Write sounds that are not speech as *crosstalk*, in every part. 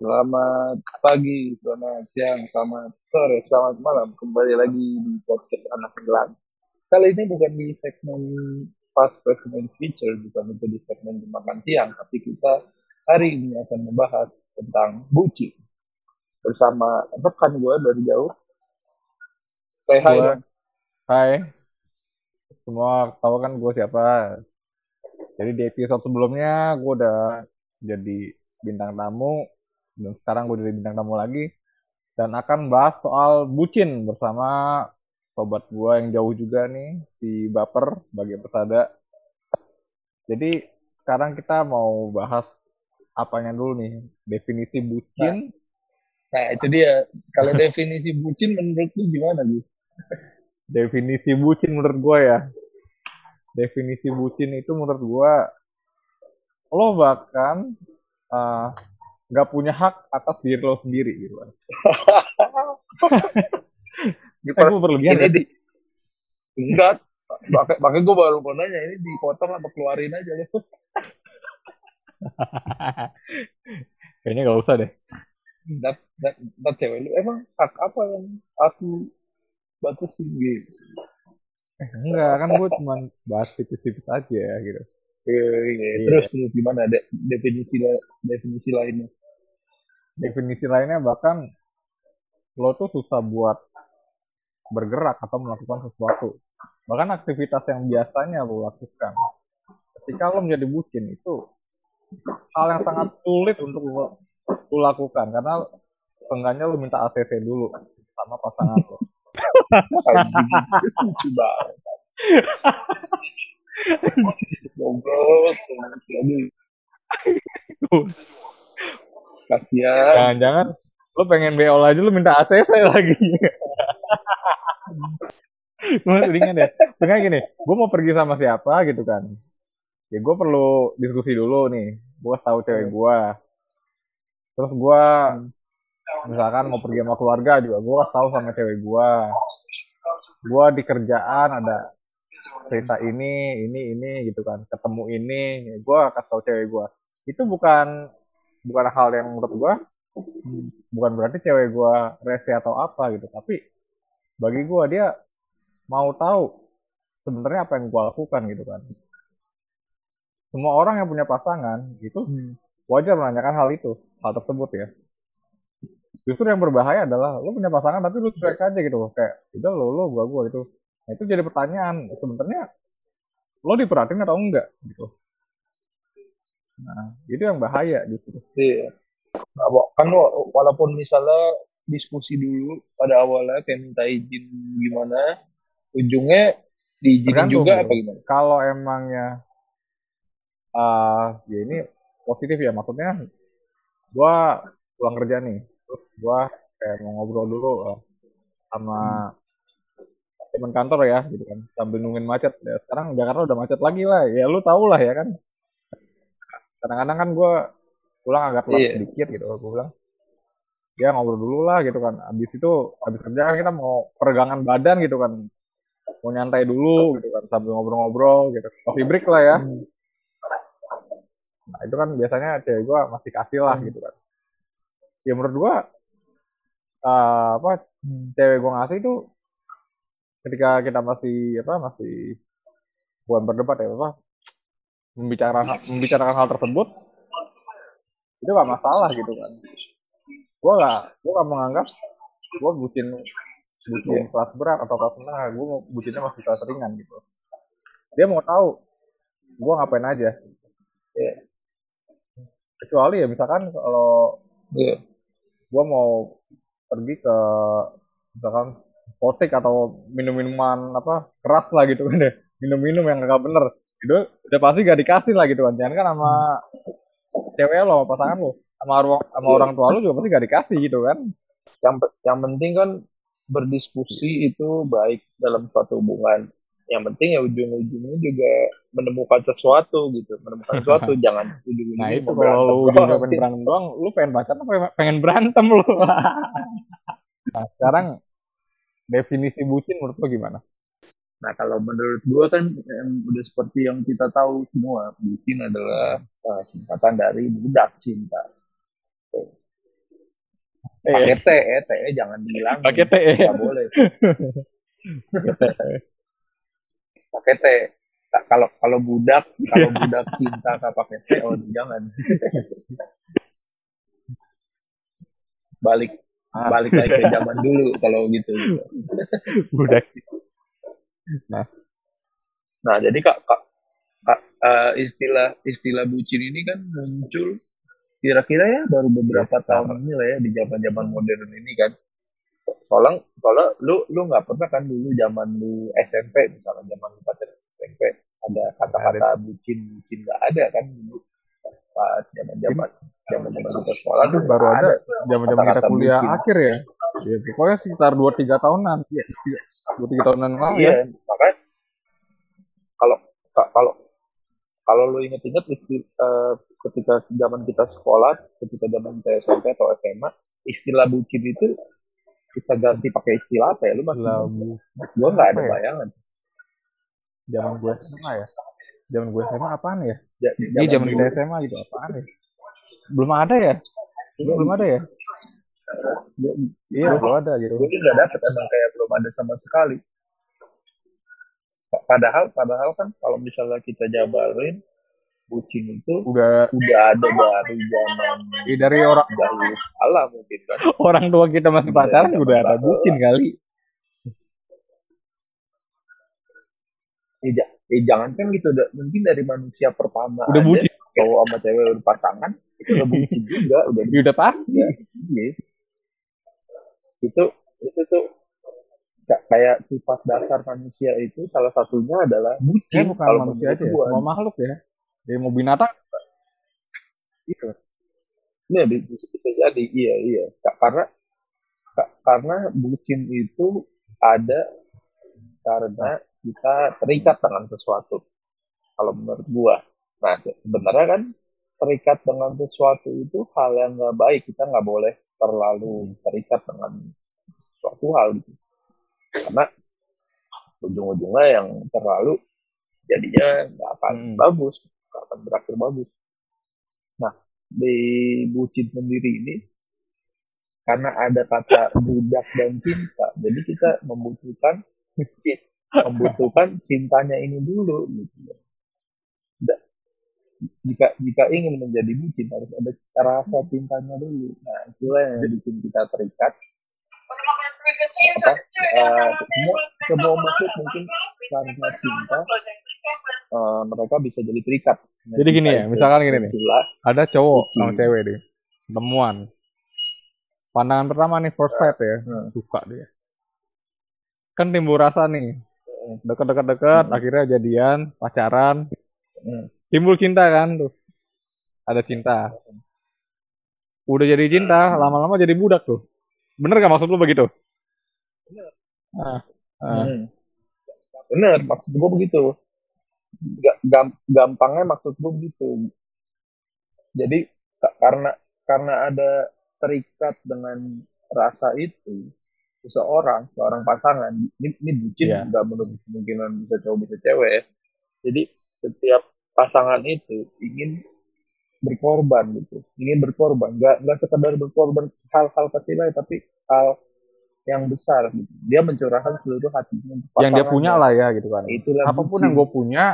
Selamat pagi, selamat siang, selamat sore, selamat malam. Kembali lagi di podcast Anak Gelang. Kali ini bukan di segmen Fast Fashion Feature, bukan itu di segmen makan siang, tapi kita hari ini akan membahas tentang bucin. Bersama rekan gue dari jauh. Say hi. Hai, semua tahu kan gue siapa. Jadi di episode sebelumnya gue udah jadi bintang tamu dan sekarang gue jadi bintang tamu lagi dan akan bahas soal bucin bersama sobat gue yang jauh juga nih si Baper bagi persada. Jadi sekarang kita mau bahas apanya dulu nih definisi bucin. Nah, itu dia. Kalau *laughs* definisi bucin menurut lu gimana, Gus? Definisi bucin menurut gue ya. Definisi bucin itu menurut gue lo bahkan eh, nggak punya hak atas diri lo sendiri gitu kan. *laughs* Eh, gue berlebihan ini di, enggak. Makanya gue baru mau nanya, ini dipotong atau keluarin aja lu? *laughs* Kayaknya gak usah deh. dat, dat, dat cewek lu emang hak apa yang aku batasin gitu Eh, enggak, kan gue cuma bahas tipis-tipis aja gitu. Oke, terus terus gimana de, definisi la- definisi lainnya Definisi lainnya bahkan lo tuh susah buat bergerak atau melakukan sesuatu. Bahkan aktivitas yang biasanya lo lakukan. Ketika lo menjadi bucin itu hal yang sangat sulit untuk lo, lo lakukan karena seenggaknya lo minta ACC dulu sama pasangan lo. Goblok. Kasihan Jangan-jangan lo pengen BO aja lo minta ACC lagi. *laughs* gue deh. Sebenarnya gini, gue mau pergi sama siapa gitu kan. Ya gue perlu diskusi dulu nih. Gue tahu cewek gue. Terus gue misalkan mau pergi sama keluarga juga, gue harus tahu sama cewek gue. Gue di kerjaan ada cerita ini, ini, ini gitu kan. Ketemu ini, gue kasih tahu cewek gue. Itu bukan bukan hal yang menurut gue bukan berarti cewek gue rese atau apa gitu tapi bagi gue dia mau tahu sebenarnya apa yang gue lakukan gitu kan. Semua orang yang punya pasangan itu wajar menanyakan hal itu hal tersebut ya. Justru yang berbahaya adalah lo punya pasangan tapi lu cuek aja gitu loh kayak udah lo lo gua gua gitu. Nah itu jadi pertanyaan sebenarnya lo diperhatiin atau enggak gitu nah itu yang bahaya justru Iya. Nah, kan wa- walaupun misalnya diskusi dulu pada awalnya kayak minta izin gimana ujungnya diizinin Tergantung, juga gitu. apa gimana kalau emangnya ah ya ini positif ya maksudnya gua pulang kerja nih terus gua kayak mau ngobrol dulu eh, sama teman kantor ya gitu kan sambil nungguin macet ya sekarang Jakarta udah macet lagi lah ya lu tau lah ya kan kadang-kadang kan gua pulang agak telat Iya. sedikit gitu gua bilang ya ngobrol dulu lah gitu kan. Abis itu abis kerja kan kita mau peregangan badan gitu kan. Mau nyantai dulu gitu kan sambil ngobrol-ngobrol gitu. Coffee break lah ya. Nah itu kan biasanya cewek gue masih kasih lah gitu kan. Ya menurut gue eh, apa cewek gue ngasih itu ketika kita masih apa masih bukan berdebat ya apa membicarakan membicarakan hal tersebut itu gak masalah gitu kan. Gue gak gue gak menganggap gue bucin bucin kelas berat atau kelas menengah. Gue bucinnya masih kelas ringan gitu. Dia mau tahu gue ngapain aja. Iya. kecuali ya misalkan kalau Iya. gue mau pergi ke misalkan diskotik atau minum-minuman apa keras lah gitu kan deh minum-minum yang gak bener itu udah pasti gak dikasih lah gitu kan. Jangan kan sama cewek lo sama pasangan lo. Sama orang sama Iya. orang tua lo juga pasti gak dikasih gitu kan. Yang yang penting kan berdiskusi itu baik dalam suatu hubungan. Yang penting ya ujung-ujungnya juga menemukan sesuatu gitu. Menemukan sesuatu *laughs* jangan ujung-ujungnya nah itu kalau lu ujungnya doang. pengen berantem doang lu pengen pacaran apa pengen berantem lu? *laughs* Nah sekarang definisi bucin menurut lu gimana Nah, kalau menurut gue kan yang udah seperti yang kita tahu semua, bucin adalah uh, singkatan dari budak cinta. Tuh. pakai T eh T eh jangan bilang Pakai T. eh. nggak boleh pakai T Tak- kalau kalau budak kalau budak cinta nggak pakai T oh jangan balik Ah. balik lagi ke zaman dulu kalau gitu Budak. Nah. Jadi kak, kak, kak, eh, istilah istilah bucin ini kan muncul kira-kira ya baru beberapa Yes, tahun ini lah ya di zaman zaman modern ini kan. Soalnya soalnya lu lu nggak pernah kan dulu zaman lu SMP misalnya zaman lu pacaran SMP ada kata-kata bucin bucin nggak ada kan dulu pas zaman zaman zaman zaman kita sekolah tuh baru ada zaman zaman kita kuliah bucin. akhir ya. Ya pokoknya sekitar 2 3 tahunan. Iya, 2 3 tahunan lalu ya. Iya, makanya kalau ka- kalau kalau lu inget-inget eh, ketika zaman kita sekolah, ketika zaman kita SMP atau SMA, istilah bucin itu kita ganti pakai istilah apa ya? Lu masih Labu. gua nggak ada ya? bayangan. Zaman gue SMA ya. Zaman gue SMA apaan ya? Ja- Iya zaman kita SMA gitu apaan ya? Belum ada ya? Belum ada ya? Iya, belum ada gitu. Gue nggak dapet emang kayak belum ada sama sekali. Pa- Padahal padahal kan kalau misalnya kita jabarin bucin itu Udah udah ada dari zaman eh, dari orang dahulu kala mungkin kan. orang tua kita masih pacaran udah ada bucin kali. Eh, ja- eh, jangan kan gitu mungkin dari manusia pertama Udah bucin. cowok sama cewek udah pasangan itu udah bucin juga *laughs* udah Ya udah pasti. Iya. itu itu tuh ka- kayak sifat dasar manusia itu salah satunya adalah Ya bucin bukan kalau manusia aja ya, semua makhluk ya. Ya mau binatang Iya. Iya, bi- bisa, bisa jadi iya iya Ka- karena ka- karena bucin itu ada karena kita terikat dengan sesuatu. Kalau menurut gua. Nah se- sebenarnya kan terikat dengan sesuatu itu hal yang nggak baik. Kita nggak boleh terlalu terikat dengan suatu hal gitu. Karena ujung-ujungnya yang terlalu jadinya nggak akan Hmm. bagus nggak akan berakhir bagus. Nah di bucin sendiri ini karena ada kata budak dan cinta jadi kita membutuhkan cin- membutuhkan cintanya ini dulu gitu jika jika ingin menjadi bucin harus ada rasa cintanya dulu nah itulah yang bikin kita terikat apa eh, semua semua makhluk mungkin karena cinta eh, mereka bisa jadi terikat Jadi gini ya, misalkan gini nih. Ada cowok Bucin. sama cewek deh. Temuan. Pandangan pertama nih first sight ya. Hmm. Suka dia. Kan timbul rasa nih. Deket-deket deket, Hmm. akhirnya jadian, pacaran, hmm, timbul cinta kan tuh. Ada cinta. Udah jadi cinta, lama-lama jadi budak tuh. Bener gak maksud lu begitu? Ah, ah. hmm. bener maksud gue begitu Ga- gam- gampangnya maksud gue begitu jadi ka- karena karena ada terikat dengan rasa itu seseorang seorang pasangan ini, ini bucin Iya. nggak menutup kemungkinan bisa cowok bisa cewek ya. jadi setiap pasangan itu ingin berkorban gitu ingin berkorban nggak nggak sekedar berkorban hal-hal kecil tapi hal yang besar gitu. dia mencurahkan seluruh hatinya untuk Yang dia punya lah ya gitu kan. itulah Apa pun bucin. yang gue punya,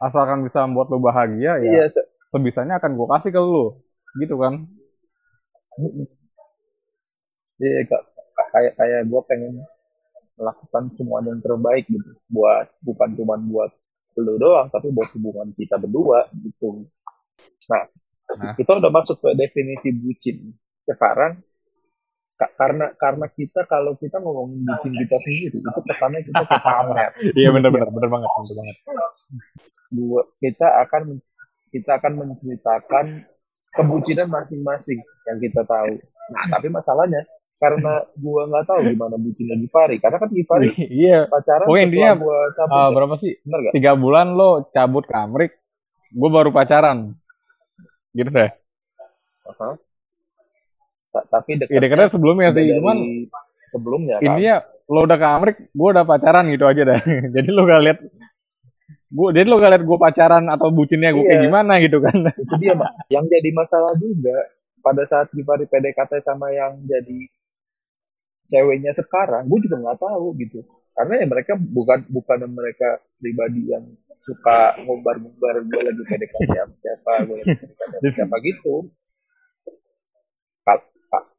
asalkan bisa membuat lu bahagia ya iya se- sebisanya akan gue kasih ke lu. Gitu kan. Iya, kayak kayak gue pengen melakukan semua yang terbaik gitu. Buat bukan cuma buat lu doang tapi buat hubungan kita berdua gitu. Nah, Nah. kita udah masuk ke definisi bucin. Sekarang ka- karena karena kita kalau kita ngomongin bucin kita sendiri itu kesannya kita ke pamer. Iya bener-bener, bener banget, bener banget. gua kita akan kita akan menceritakan kebucinan masing-masing yang kita tahu. Nah tapi masalahnya karena gua nggak tahu gimana bucinnya Givari karena kan Givari *laughs* iya. pacaran Pokoknya intinya, gua cabut ya. berapa sih? Tiga bulan lo cabut ke Amrik, gue baru pacaran. Gitu deh. Ta- tapi Ya dekatnya dekatnya sebelumnya sih, cuman sebelumnya kan intinya lo udah ke Amrik, gue udah pacaran gitu aja dah. *laughs* jadi lo gak lihat gue jadi lo gak lihat gue pacaran atau bucinnya gue kayak Iya. gimana gitu kan itu dia Mbak. yang jadi masalah juga pada saat Givari PDKT sama yang jadi ceweknya sekarang gue juga nggak tahu gitu. Karena ya mereka bukan bukan mereka pribadi yang suka ngumbar-ngumbar gue lagi PDKT sama siapa gue lagi PDKT sama siapa gitu.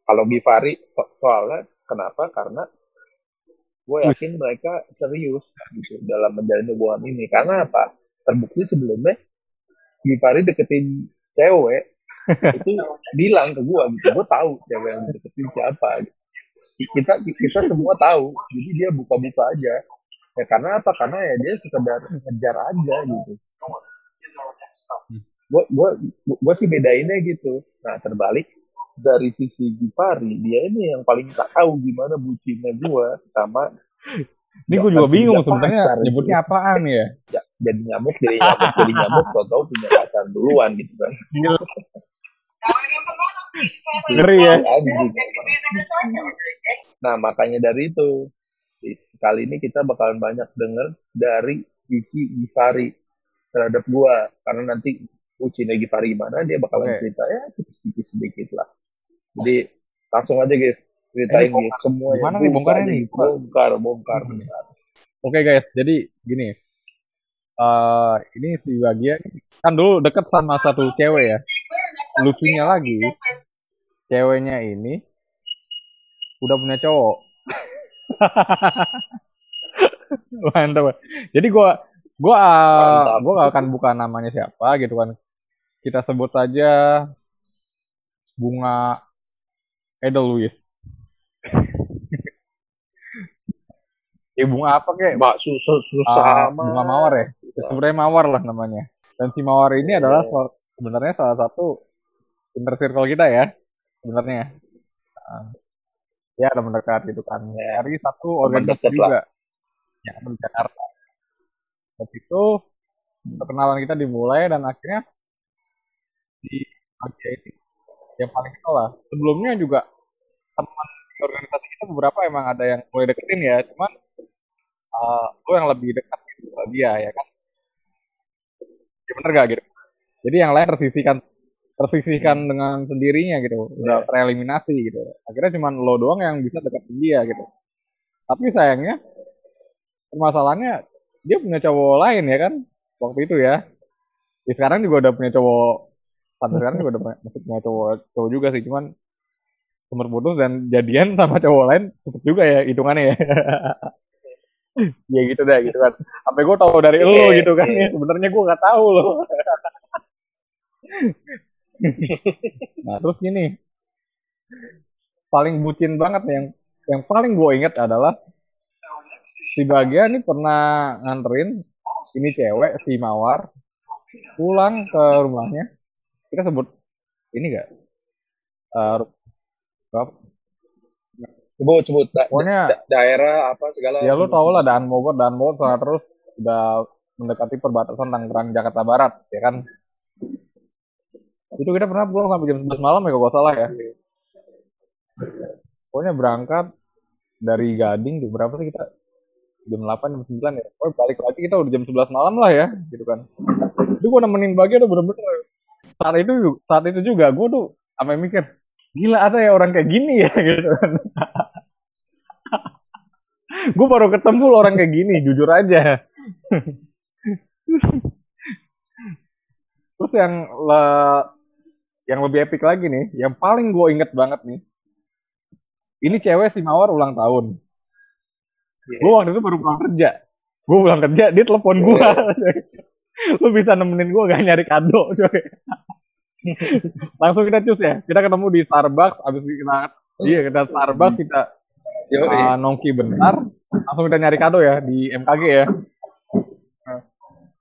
Kalau Givari soalnya kenapa? Karena gue yakin mereka serius gitu dalam menjalin hubungan ini. Karena apa? Terbukti sebelumnya Givari deketin cewek *laughs* itu bilang ke gue gitu gue tahu cewek yang deketin siapa gitu. Kita kita semua tahu. Jadi dia buka-buka aja. Ya karena apa? Karena ya dia sekedar ngejar aja gitu. Gue gue gue sih bedainnya gitu. Nah terbalik dari sisi Gipari dia ini yang paling tak tahu gimana bucinnya gue sama ini gue juga bingung sebenarnya nyebutnya apaan ya? ya jadi nyamuk jadi nyamuk jadi nyamuk tau tau punya pacar duluan gitu kan ngeri ya. Nah makanya dari itu kali ini kita bakalan banyak denger dari sisi Gipari terhadap gua. Karena nanti ucinya Gipari gimana dia bakalan okay. cerita ya tipis-tipis sedikit lah. Jadi langsung aja guys. Ceritain Ini guys semua Gimana nih bongkarnya nih? bongkar bongkar Hmm. Oke guys, jadi gini. eh ini si Bagia kan dulu deket sama satu cewek ya. Lucunya lagi, ceweknya ini udah punya cowok. *laughs* Mantap. Jadi gua gua Mantap. gua gak akan buka namanya siapa gitu kan. Kita sebut saja Bunga Edelweiss. *laughs* ya bunga apa kek? mbak susah Ah, susah bunga mawar ya. Sebenarnya mawar lah namanya. Dan si mawar ini adalah Iya. sebenarnya salah satu inner circle kita ya sebenarnya. Ah, ya ada mendekat gitu kan. Ya. Satu organisasi dekat juga. Ya, di Jakarta. Dari itu perkenalan kita dimulai dan akhirnya di Asia ini yang paling kenal lah. Sebelumnya juga teman di organisasi kita beberapa emang ada yang mulai deketin ya, cuman uh, lu yang lebih dekat gitu dia ya kan. Ya bener gak gitu? Jadi yang lain tersisihkan tersisihkan dengan sendirinya gitu, udah Iya. tereliminasi gitu. Akhirnya cuman lo doang yang bisa deketin dia gitu. Tapi sayangnya permasalahannya dia punya cowok lain ya kan waktu itu ya. Ya sekarang juga udah punya cowok sampai sekarang juga udah masih punya cowok cowok juga sih cuman nomor putus dan jadian sama cowok lain tetep juga ya hitungannya ya. *laughs* ya gitu deh gitu kan. Sampai gue tahu dari lu Iya, gitu kan iya. ya sebenarnya gue nggak tahu loh. *laughs* *laughs* nah terus gini. Paling bucin banget nih yang yang paling gue inget adalah si Bagia nih pernah nganterin ini cewek si Mawar pulang ke rumahnya. Kita sebut ini gak Eh, apa? sebut sebut. Da- pokoknya da- daerah apa segala ya lu tau lah Dan Bogor Dan Bogor sana terus udah mendekati perbatasan Tangerang Jakarta Barat ya kan itu kita pernah pulang sampai jam 11 malam ya kalau salah ya. Pokoknya berangkat dari Gading di berapa sih kita? Jam 8 jam 9 ya. Oh balik lagi kita udah jam 11 malam lah ya gitu kan. Itu gue nemenin Bagia tuh bener-bener. Saat itu saat itu juga gue tuh sampai mikir gila ada ya orang kayak gini ya *laughs* gitu kan. Gue baru ketemu orang kayak gini jujur aja. *laughs* Terus yang le- yang lebih epic lagi nih yang paling gue inget banget nih ini cewek si Mawar ulang tahun. Iya. gue waktu itu baru pulang kerja. Gue pulang kerja dia telepon gue *laughs* lu bisa nemenin gue gak nyari kado coy? *laughs* Langsung kita cus ya. Kita ketemu di Starbucks abis kita iya kita Starbucks kita Yo, uh, nongki bentar langsung kita nyari kado ya di MKG ya.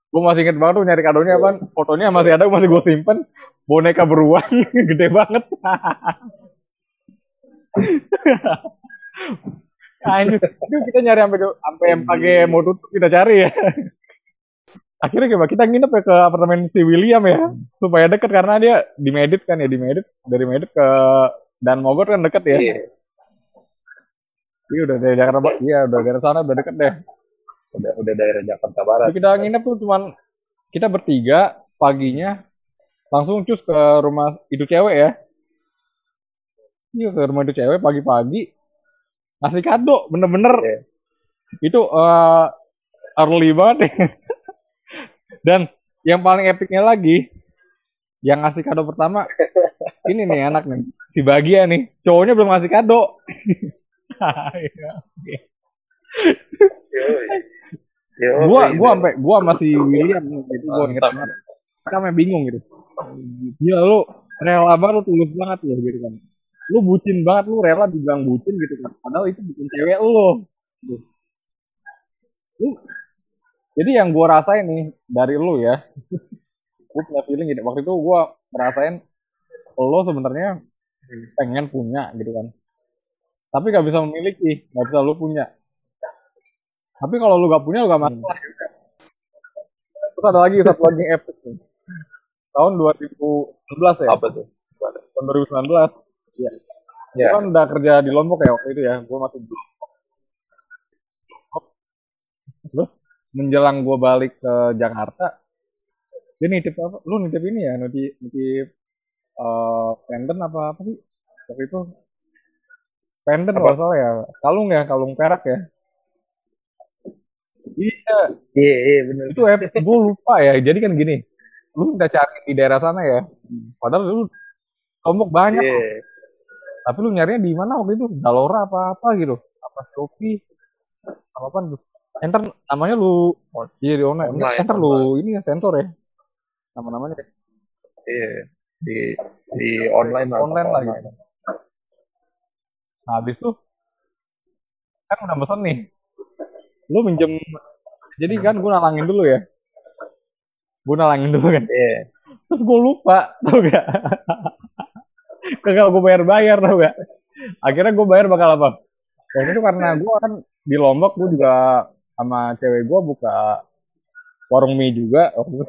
Gue masih inget banget tuh nyari kadonya apa fotonya masih ada masih gue simpen boneka beruang *laughs* gede banget Anjir, itu kita nyari sampai sampai MKG mau tutup kita cari ya. Akhirnya gimana? Kita nginep ya ke apartemen si William ya, supaya deket karena dia di Medit kan ya di Medit dari Medit ke dan Mogor kan deket ya. iya. Iya udah dari Jakarta, iya udah dari sana udah deket deh. udah udah daerah Jakarta Barat Jadi kita nginep tuh cuman kita bertiga paginya langsung cus ke rumah itu cewek ya. iya ke rumah itu cewek pagi-pagi ngasih kado bener-bener Iya. itu eh early banget ya. *laughs* dan yang paling epicnya lagi yang ngasih kado pertama *laughs* ini nih anak nih si bagia nih cowoknya belum ngasih kado *laughs* Iya. Yo, gua gua sampai gua masih William gitu gua inget banget kita sampai bingung gitu. Gila lu rela banget lu tulus banget lu gitu kan. Lu bucin banget lu rela dibilang bucin gitu kan. Padahal itu bukan cewek lu. Lu jadi yang gua rasain nih dari lu ya *laughs* gua punya feeling gitu waktu itu gua ngerasain lo sebenarnya pengen punya gitu kan. Tapi gak bisa memiliki gak bisa lu punya. Tapi kalau lu gak punya lu gak masalah juga. Terus ada lagi satu lagi nih tahun 2019 ya? Apa tuh? tahun 2019 ya Ya. Gua kan udah kerja di Lombok ya waktu itu ya. Gue masih di Lombok. Terus menjelang gue balik ke Jakarta dia nitip apa? Lu nitip ini ya? Nitip nitip eh pendant apa apa sih? Waktu itu. Pendant Apa? kalau salah ya. Kalung ya kalung perak ya. Iya. Iya, iya benar. itu ya gue lupa ya. Jadi kan gini lu minta cari di daerah sana ya? Padahal lu Lombok banyak. Iya. tapi lu nyarinya di mana waktu itu? Dalora apa apa gitu. Apa Shopee? Apa apa tuh? Enter namanya lu iya di online, Online, enter lu ini ya sensor ya? Nama namanya Iya. Di di online lah. online lah gitu nah habis tuh kan udah pesen nih. Lu minjem jadi kan gue nalangin dulu ya gue nalangin dulu kan. Iya. terus gue lupa tau gak kagak *laughs* gue bayar bayar tau gak akhirnya gue bayar bakal apa? Waktu itu karena gue kan di lombok gue juga sama cewek gue buka warung mie juga. Itu.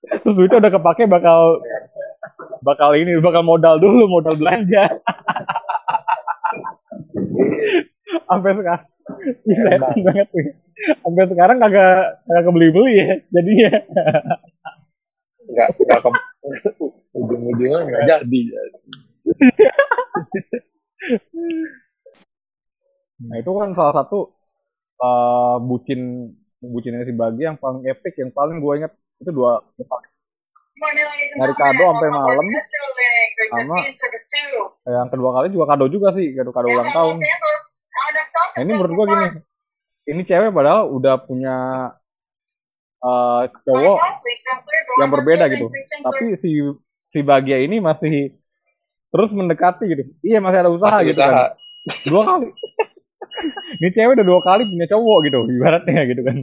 terus duitnya udah kepake bakal bakal ini bakal modal dulu modal belanja. *laughs* Sampai sekarang bisa banget. Nih sampai sekarang kagak kagak kebeli beli ya jadinya *laughs* Enggak enggak ke ujung-ujungnya enggak jadi. Nah itu kan salah satu eh, bucin bucinnya si Bagi yang paling epic, yang paling gue inget itu dua dari kado sampai malam sama yang kedua kali juga kado juga sih kado kado ulang tahun. Nah ini menurut gue gini, ini cewek padahal udah punya eh, cowok yang berbeda gitu, tapi si si Bagia ini masih terus mendekati gitu. Iya masih ada usaha Masih gitu usaha. kan. Dua kali. ini cewek udah dua kali punya cowok gitu, ibaratnya gitu kan.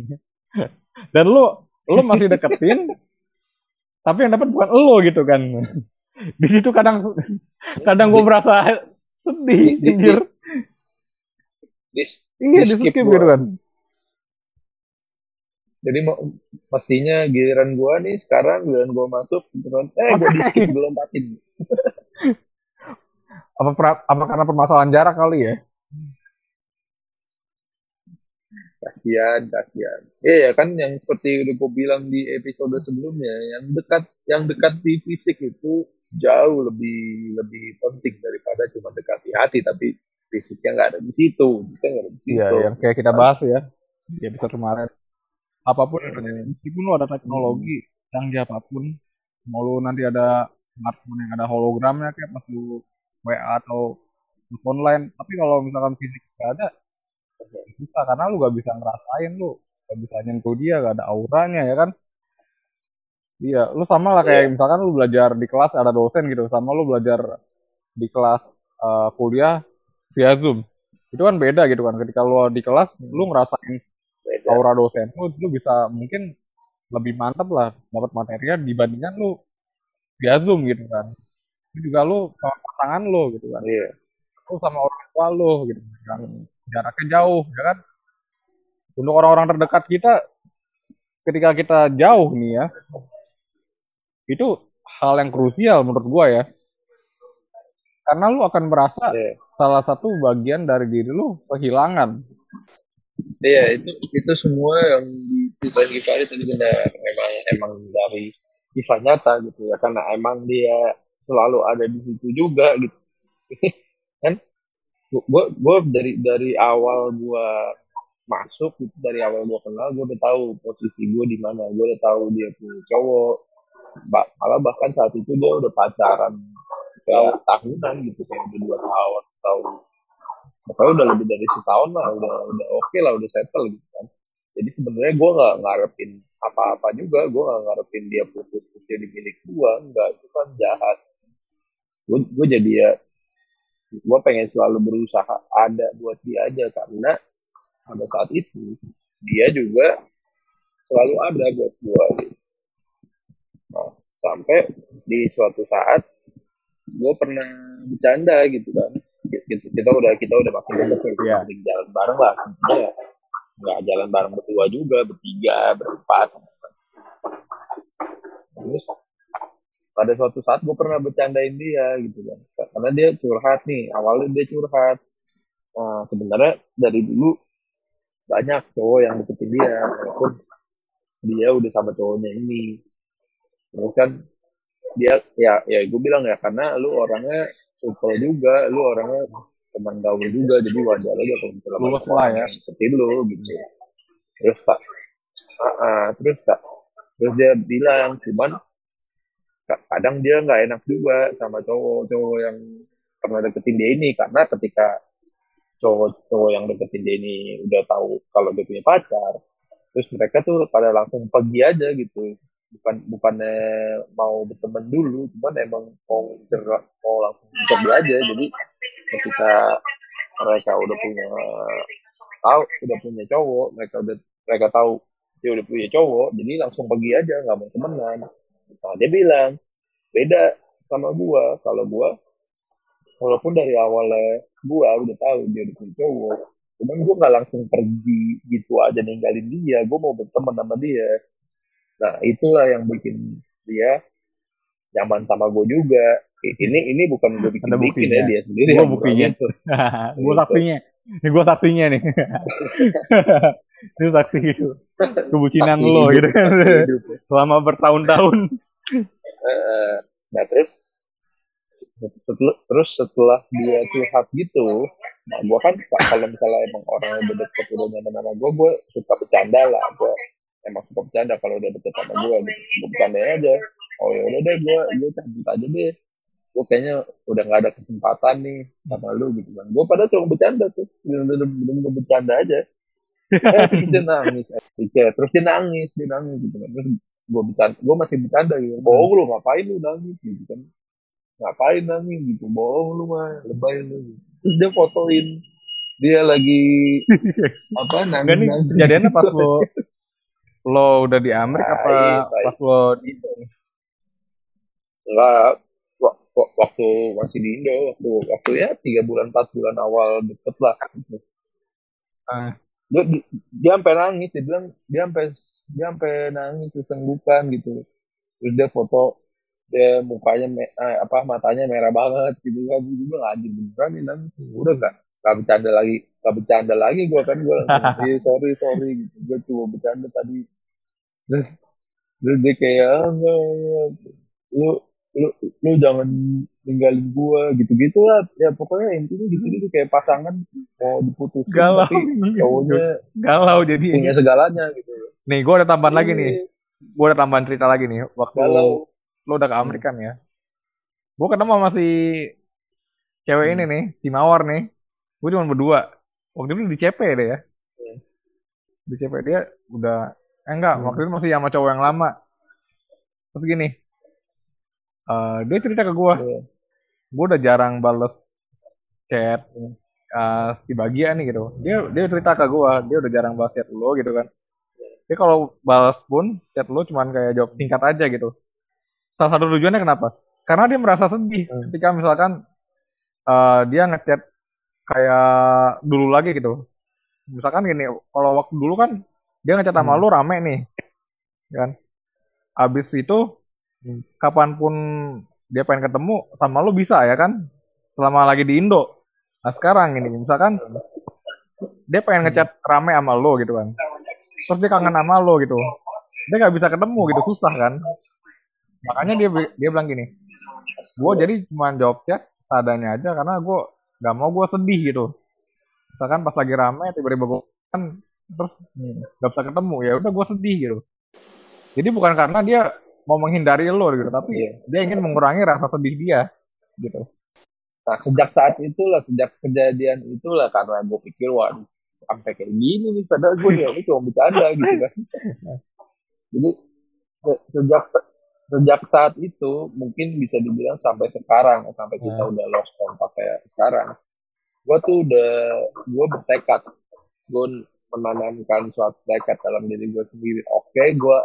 Dan lu lu masih deketin, tapi yang dapat bukan lo gitu kan. Di situ kadang kadang gue merasa sedih, Di- di- anjir. Di, Iya, di di-skip skip gua. gitu kan. Jadi mestinya giliran gua nih sekarang giliran gua masuk gitu kan. Eh gua di skip belum lompatin. *laughs* Apa apa karena permasalahan jarak kali ya? Kasihan, kasihan. Iya kan yang seperti udah gue bilang di episode sebelumnya, yang dekat yang dekat di fisik itu jauh lebih lebih penting daripada cuma dekat di hati, tapi fisiknya nggak ada di situ, bisa nggak ada di situ. Iya, yang kayak kita bahas ya di episode kemarin. Apa pun itu, meskipun lu ada teknologi canggih apa pun, mau lu nanti ada smartphone yang ada hologramnya kayak pas lu WA atau online, tapi kalau misalkan fisik nggak ada, susah karena lu gak bisa ngerasain lu, gak bisa nyentuh dia, gak ada auranya ya kan? Iya, lu sama lah kayak misalkan lu belajar di kelas ada dosen gitu, sama lu belajar di kelas eh, kuliah via Zoom. Itu kan beda gitu kan. Ketika lu di kelas, lu ngerasain Beda. aura dosen lu, lu bisa mungkin lebih mantap lah dapat materinya dibandingkan lu via Zoom gitu kan. Itu juga lu sama pasangan lu gitu kan. Iya. Lu sama orang tua lu gitu kan. Jaraknya jauh ya kan. Untuk orang-orang terdekat kita ketika kita jauh nih ya, itu hal yang krusial menurut gua ya. Karena lu akan merasa Iya. salah satu bagian dari diri lu kehilangan. Iya, itu itu semua yang diceritain Gifari tadi benar. Emang emang dari kisah nyata gitu ya, karena emang dia selalu ada di situ juga gitu. *laughs* kan gue gue dari dari awal gue masuk gitu dari awal gue kenal gue udah tahu posisi gue di mana gue udah tahu dia punya cowok ba malah bahkan saat itu dia udah pacaran kayak tahunan gitu kayak dua tahun tahun pokoknya udah lebih dari setahun lah udah udah oke okay lah udah settle gitu kan. Jadi sebenarnya gue nggak ngarepin apa-apa juga gue nggak ngarepin dia putus putus jadi milik gue nggak. Itu kan jahat. Gue gue jadi ya gue pengen selalu berusaha ada buat dia aja karena pada saat itu dia juga selalu ada buat gue gitu. nah, sampai di suatu saat gue pernah bercanda gitu kan kita, kita udah kita udah makin yeah. jalan bareng lah. Ya nggak jalan bareng berdua juga bertiga berempat. Terus pada suatu saat gue pernah bercandain dia gitu kan. Karena dia curhat nih awalnya dia curhat. Nah, sebenarnya dari dulu banyak cowok yang deketin dia walaupun dia udah sama cowoknya ini. Terus kan dia ya ya gue bilang ya karena lu orangnya super juga lu orangnya teman gaul juga jadi wajar aja kalau misalnya lulus lah ya. seperti lu gitu. Terus pak uh, uh, terus tak terus dia bilang cuman kadang dia nggak enak juga sama cowok-cowok yang pernah deketin dia ini karena ketika cowok-cowok yang deketin dia ini udah tahu kalau dia punya pacar terus mereka tuh pada langsung pergi aja gitu bukan bukannya mau berteman dulu cuman emang mau gerak mau langsung pergi aja jadi ketika mereka udah punya tahu udah punya cowok mereka udah mereka tahu dia udah punya cowok jadi langsung pergi aja nggak mau temenan. Nah dia bilang beda sama gua. Kalau gua walaupun dari awalnya gua udah tahu dia udah punya cowok cuman gua nggak langsung pergi gitu aja ninggalin dia. Gua mau berteman sama dia nah itulah yang bikin dia nyaman sama gue juga. Ini ini bukan gue bikin bikin ya dia sendiri gue buktinya. *laughs* gue gitu. saksinya. Ini gue saksinya nih. *laughs* Ini saksi gitu. Kebucinan saksi lo gitu. kan selama bertahun-tahun. Nah terus setelah terus setelah dia curhat gitu nah gue kan kalau misalnya emang orang udah deket udah nyaman sama gue gue suka bercanda lah. Gue emang suka bercanda kalau udah deket sama gue gitu. gue bercanda aja. Oh ya udah deh gue gue cabut aja deh. Gue kayaknya udah nggak ada kesempatan nih sama lu gitu kan. Gue pada cuma bercanda tuh. Bener-bener bercanda aja. Eh, terus dia nangis. Eh, terus dia nangis dia nangis gitu kan. Terus gue bercanda gue masih bercanda gitu bohong lu ngapain lu nangis gitu kan. Ngapain nangis gitu? Bohong lu mah lebay lu. Terus dia fotoin dia lagi *laughs* apa nangis, nangis kejadiannya pas lo *laughs* lo udah di Amerika nah, apa iya, pas lo di Indo Enggak, waktu masih di Indo, waktu waktu ya tiga bulan empat bulan awal deket lah. Ah. Dia, dia sampai nangis, dia bilang dia sampai dia sampai nangis sesenggukan gitu. Terus dia foto dia mukanya me, eh, apa matanya merah banget gitu kan gue juga anjing beneran nih nangis udah gak gak bercanda lagi gak bercanda lagi gue kan gue *laughs* iya sorry sorry gitu gue cuma bercanda tadi terus terus dia kayak ah, enggak, enggak. lu lu lu jangan ninggalin gua gitu-gitu lah ya pokoknya intinya gitu gitu kayak pasangan mau diputusin galau. tapi cowoknya *laughs* galau jadi punya segalanya gitu nih gua ada tambahan lagi nih iya. gua ada tambahan cerita lagi nih waktu galau. lu udah ke Amerika hmm. ya gua ketemu sama si cewek hmm. ini nih si Mawar nih gua cuma berdua waktu itu di CP deh ya hmm. di CP dia udah eh enggak hmm. waktu itu masih sama cowok yang lama. Terus gini uh, dia cerita ke gue yeah. gue udah jarang bales chat uh, si bagian nih gitu. Dia dia cerita ke gue dia udah jarang balas chat lo gitu kan. Dia kalau balas pun chat lo cuman kayak jawab singkat aja gitu. Salah satu tujuannya kenapa? Karena dia merasa sedih hmm. ketika misalkan uh, dia ngechat kayak dulu lagi gitu. Misalkan gini kalau waktu dulu kan dia ngechat sama hmm. lu rame nih kan? Abis itu hmm. kapan pun dia pengen ketemu sama lu bisa ya kan? Selama lagi di Indo. Nah sekarang ini misalkan dia pengen ngechat rame sama lo gitu kan? Terus dia kangen sama lo gitu. Dia nggak bisa ketemu gitu. Susah kan? Makanya dia dia bilang gini gue jadi cuma jawab chat seadanya aja karena gue nggak mau gue sedih gitu. Misalkan pas lagi rame tiba-tiba gue kan terus nggak bisa ketemu ya udah gue sedih gitu jadi bukan karena dia mau menghindari lo gitu tapi Iya. dia ingin mengurangi rasa sedih dia gitu Nah, sejak saat itulah, sejak kejadian itulah karena gue pikir, waduh, sampai kayak gini nih, padahal gue ya, cuma bercanda gitu kan. *laughs* Jadi, se- sejak sejak saat itu, mungkin bisa dibilang sampai sekarang, sampai kita Hmm. udah lost kontak kayak sekarang, gue tuh udah, gue bertekad, gue menanamkan suatu tekad dalam diri gue sendiri. Oke, gue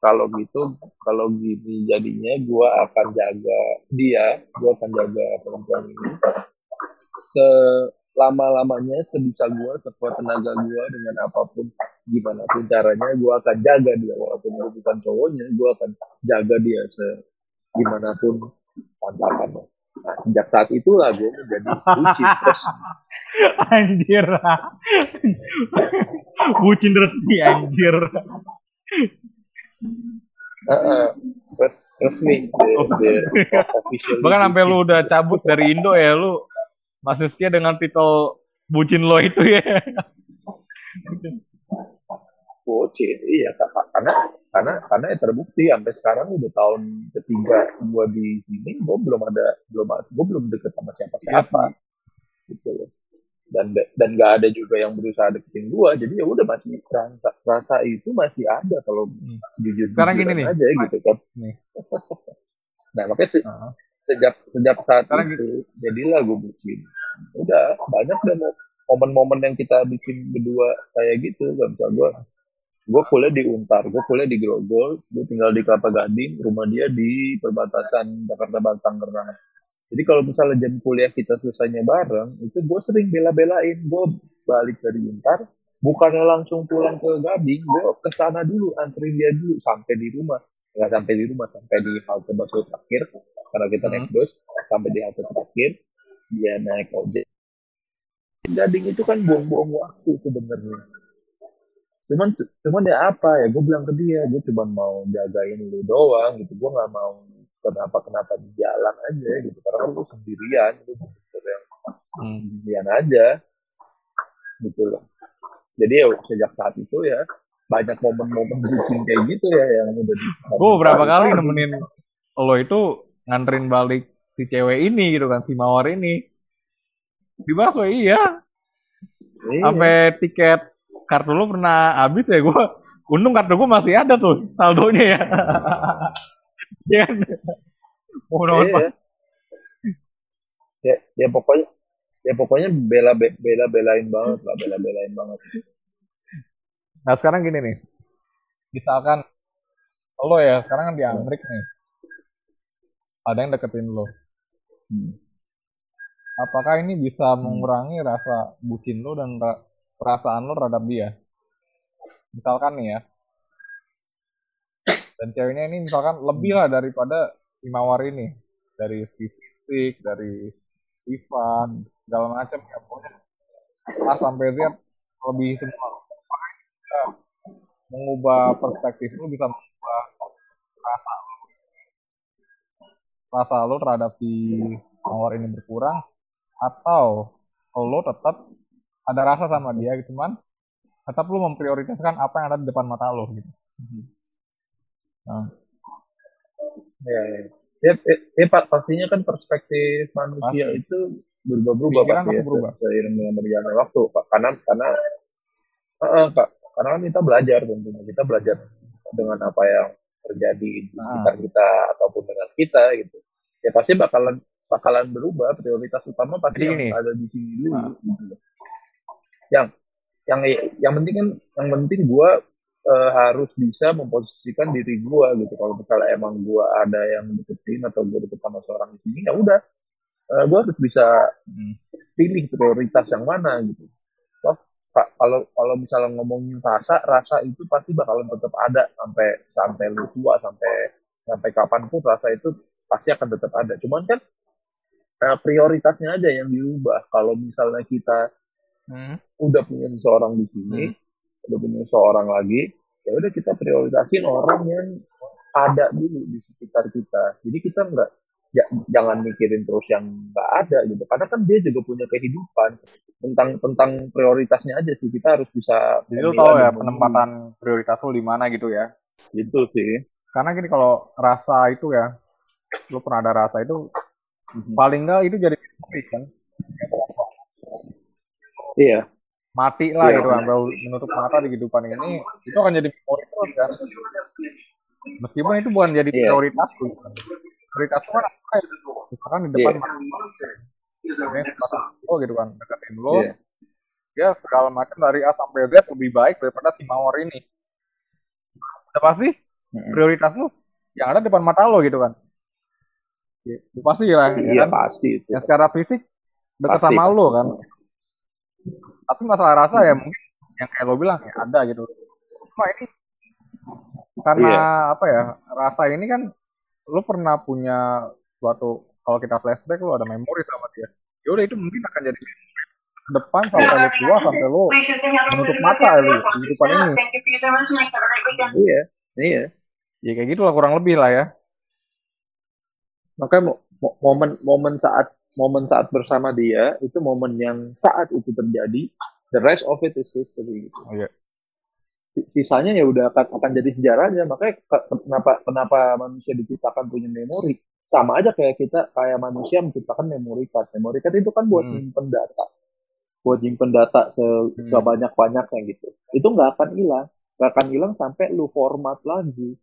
kalau gitu, kalau gini jadinya, gue akan jaga dia, gue akan jaga perempuan ini selama-lamanya sebisa gue, sekuat tenaga gue dengan apa pun, gimana pun caranya, gue akan jaga dia walaupun gue bukan cowoknya, gue akan jaga dia se gimana pun tantangannya. Nah, sejak saat itulah gue menjadi bucin terus. *laughs* Anjir. Bucin resmi anjir. Eh, eh, terus resmi official bahkan sampai lu udah cabut dari Indo ya lu masih setia dengan titel bucin lo itu ya? Bocil, iya karena karena karena ya terbukti sampai sekarang udah tahun ketiga gua di sini, gua belum ada belum gua belum deket sama siapa siapa, gitu loh. Dan dan nggak ada juga yang berusaha deketin gua, jadi ya udah masih rasa rasa itu masih ada kalau jujur Sekarang gini nih. aja gitu kan. Nih. *laughs* nah makanya se- Heeh. sejak sejak saat Sekarang itu jadilah gue bucin. Udah banyak dan momen-momen yang kita habisin berdua kayak gitu, kan misalnya gue gue kuliah di Untar, gue kuliah di Grogol, gue tinggal di Kelapa Gading, rumah dia di perbatasan Jakarta Batang Tangerang. Jadi kalau misalnya jam kuliah kita selesainya bareng, itu gue sering bela-belain, gue balik dari Untar, bukannya langsung pulang ke Gading, gue ke sana dulu, anterin dia dulu sampai di rumah, nggak sampai di rumah, sampai di halte busway terakhir, karena kita naik bus, sampai di halte terakhir, dia naik ojek. Gading itu kan buang-buang waktu sebenarnya cuman cuman ya apa ya gue bilang ke dia gue cuma mau jagain lu doang gitu. Gue nggak mau kenapa kenapa di jalan aja gitu. Karena lu sendirian lu yang sendirian aja gitu loh. Jadi ya sejak saat itu ya banyak momen-momen bucin kayak gitu ya yang udah di gue berapa kali nemenin lo itu nganterin balik si cewek ini gitu kan si mawar ini. Di busway iya. Iya. sampai tiket kartu lo pernah habis ya gue untung kartu gue masih ada tuh saldonya ya *laughs* Iya kan? nonton Iya. ya ya pokoknya ya pokoknya bela bela belain banget lah bela belain banget Nah sekarang gini nih, misalkan lo ya sekarang kan di Amrik nih, ada yang deketin lo. Hmm. Apakah ini bisa mengurangi rasa bucin lo dan ra- perasaan lo terhadap dia? Misalkan nih ya, dan ceweknya ini misalkan lebih lah daripada si Mawar ini, dari fisik, dari sifat, segala macam. Ya pokoknya sampai Z lebih semua. Mengubah perspektif lu bisa mengubah rasa lu. Rasa lu terhadap si mawar ini berkurang atau lo tetap ada rasa sama dia gitu cuman tetap lu memprioritaskan apa yang ada di depan mata lo gitu nah, Ya, ya. Ya, ya, ya, pastinya kan perspektif manusia Pasti. itu berubah-berubah pasti ya, berubah. seiring dengan berjalannya waktu, Pak. Karena karena Heeh, Pak. Karena kan kita belajar tentunya, kita belajar dengan apa yang terjadi di Ah. sekitar kita ataupun dengan kita gitu. Ya pasti bakalan bakalan berubah prioritas utama pasti ada di sini dulu Ah. gitu. Yang yang yang penting kan yang penting gua eh, harus bisa memposisikan diri gua gitu. Kalau misalnya emang gua ada yang deketin atau gua deket sama seorang di sini ya udah eh, gua harus bisa pilih prioritas yang mana gitu. Toh, Pak, kalau kalau misalnya ngomongin rasa, rasa itu pasti bakalan tetap ada sampai sampai lu tua, sampai sampai kapan pun rasa itu pasti akan tetap ada. Cuman kan eh, prioritasnya aja yang diubah. Kalau misalnya kita hmm, udah punya seseorang di sini, udah punya seseorang lagi, ya udah kita prioritasin orang yang ada dulu di sekitar kita. Jadi kita nggak jangan mikirin terus yang nggak ada gitu. Karena kan dia juga punya kehidupan. Tentang tentang prioritasnya aja sih. Kita harus bisa jadi lu tahu ya penempatan prioritas lu di mana gitu ya. Gitu sih. Karena gini kalau rasa itu ya lu pernah ada rasa itu mm-hmm. paling nggak itu jadi kan iya mati lah iya, gitu kan menutup mata di kehidupan ini itu akan jadi memori terus kan meskipun itu bukan jadi yeah. prioritas tuh prioritas kan apa ya misalkan di depan yeah. oh gitu kan deketin lo yeah. ya segala macam dari A sampai Z lebih baik daripada si mawar ini udah pasti mm-hmm. prioritas lo yang ada depan mata lo gitu kan ya, pasti lah ya iya kan? pasti itu. yang secara fisik dekat sama lo kan tapi masalah rasa ya mungkin yang kayak lo bilang ya ada gitu. Cuma ini karena yeah. apa ya rasa ini kan lu pernah punya suatu kalau kita flashback lu ada memori sama dia. Ya udah itu mungkin akan jadi ke depan sampai lu tua sampai lu menutup mata lu di depan ini. iya iya. Ya kayak gitu lah kurang lebih lah ya. Makanya momen momen saat momen saat bersama dia itu momen yang saat itu terjadi the rest of it is history gitu. Oh, yeah sisanya ya udah akan, akan jadi sejarah aja. Makanya kenapa kenapa manusia diciptakan punya memori? Sama aja kayak kita kayak manusia menciptakan memori card. Memori card itu kan buat hmm. nyimpen data. Buat nyimpen data se hmm. sebanyak banyaknya gitu. Itu nggak akan hilang. Nggak akan hilang sampai lu format lagi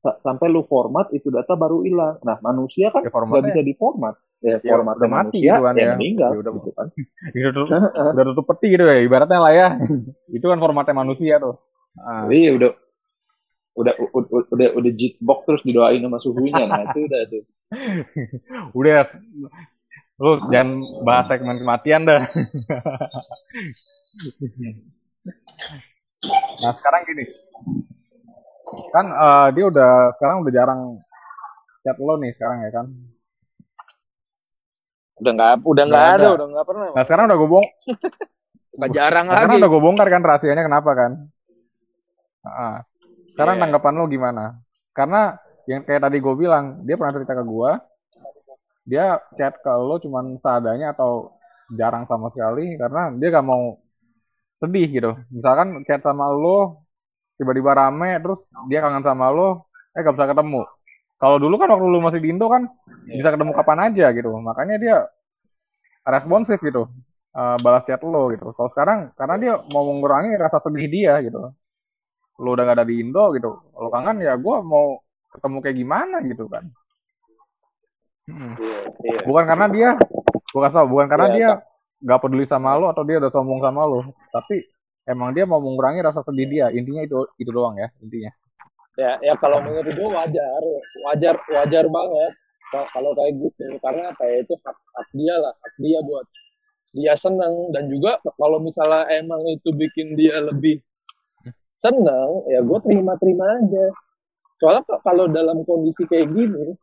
sampai lu format itu data baru hilang. Nah manusia kan ya, nggak bisa diformat. Ya, ya format udah mati gitu kan ya, meninggal ya, udah, gitu kan. *laughs* Udah tutup, udah tutup peti gitu ya ibaratnya lah ya. *laughs* Itu kan formatnya manusia tuh. Ah. iya udah udah udah udah udah jitbox terus didoain sama suhunya. Nah itu udah tuh. *laughs* Udah lu jangan bahas segmen kematian dah. Nah sekarang gini kan uh, dia udah sekarang udah jarang chat lo nih sekarang ya kan Udah nggak udah nggak ada. ada, udah nggak pernah. Nah sekarang udah gue bong. *laughs* Gak jarang nah, lagi. Sekarang udah gue bongkar kan rahasianya kenapa kan? Nah, sekarang yeah. tanggapan lo gimana? Karena yang kayak tadi gue bilang, dia pernah cerita ke gue, dia chat ke lo cuman seadanya atau jarang sama sekali karena dia gak mau sedih gitu. Misalkan chat sama lo, tiba-tiba rame, terus dia kangen sama lo, eh gak bisa ketemu. Kalau dulu kan waktu lu masih di Indo kan yeah. bisa ketemu kapan aja gitu. Makanya dia responsif gitu. Uh, balas chat lo gitu. Kalau sekarang karena dia mau mengurangi rasa sedih dia gitu. Lu udah gak ada di Indo gitu. Kalau kangen ya gue mau ketemu kayak gimana gitu kan. Hmm. Yeah, yeah. Bukan karena dia, bukan tau, bukan karena yeah, dia nggak peduli sama lo atau dia udah sombong sama lo, tapi emang dia mau mengurangi rasa sedih dia. Intinya itu itu doang ya intinya. Ya ya kalau menurut gue wajar. Wajar wajar banget. Kalau kayak gitu. Karena ya itu hak, hak dia lah. Hak dia buat dia senang dan juga kalau misalnya emang itu bikin dia lebih senang ya gue terima terima aja. Soalnya kalau dalam kondisi kayak gini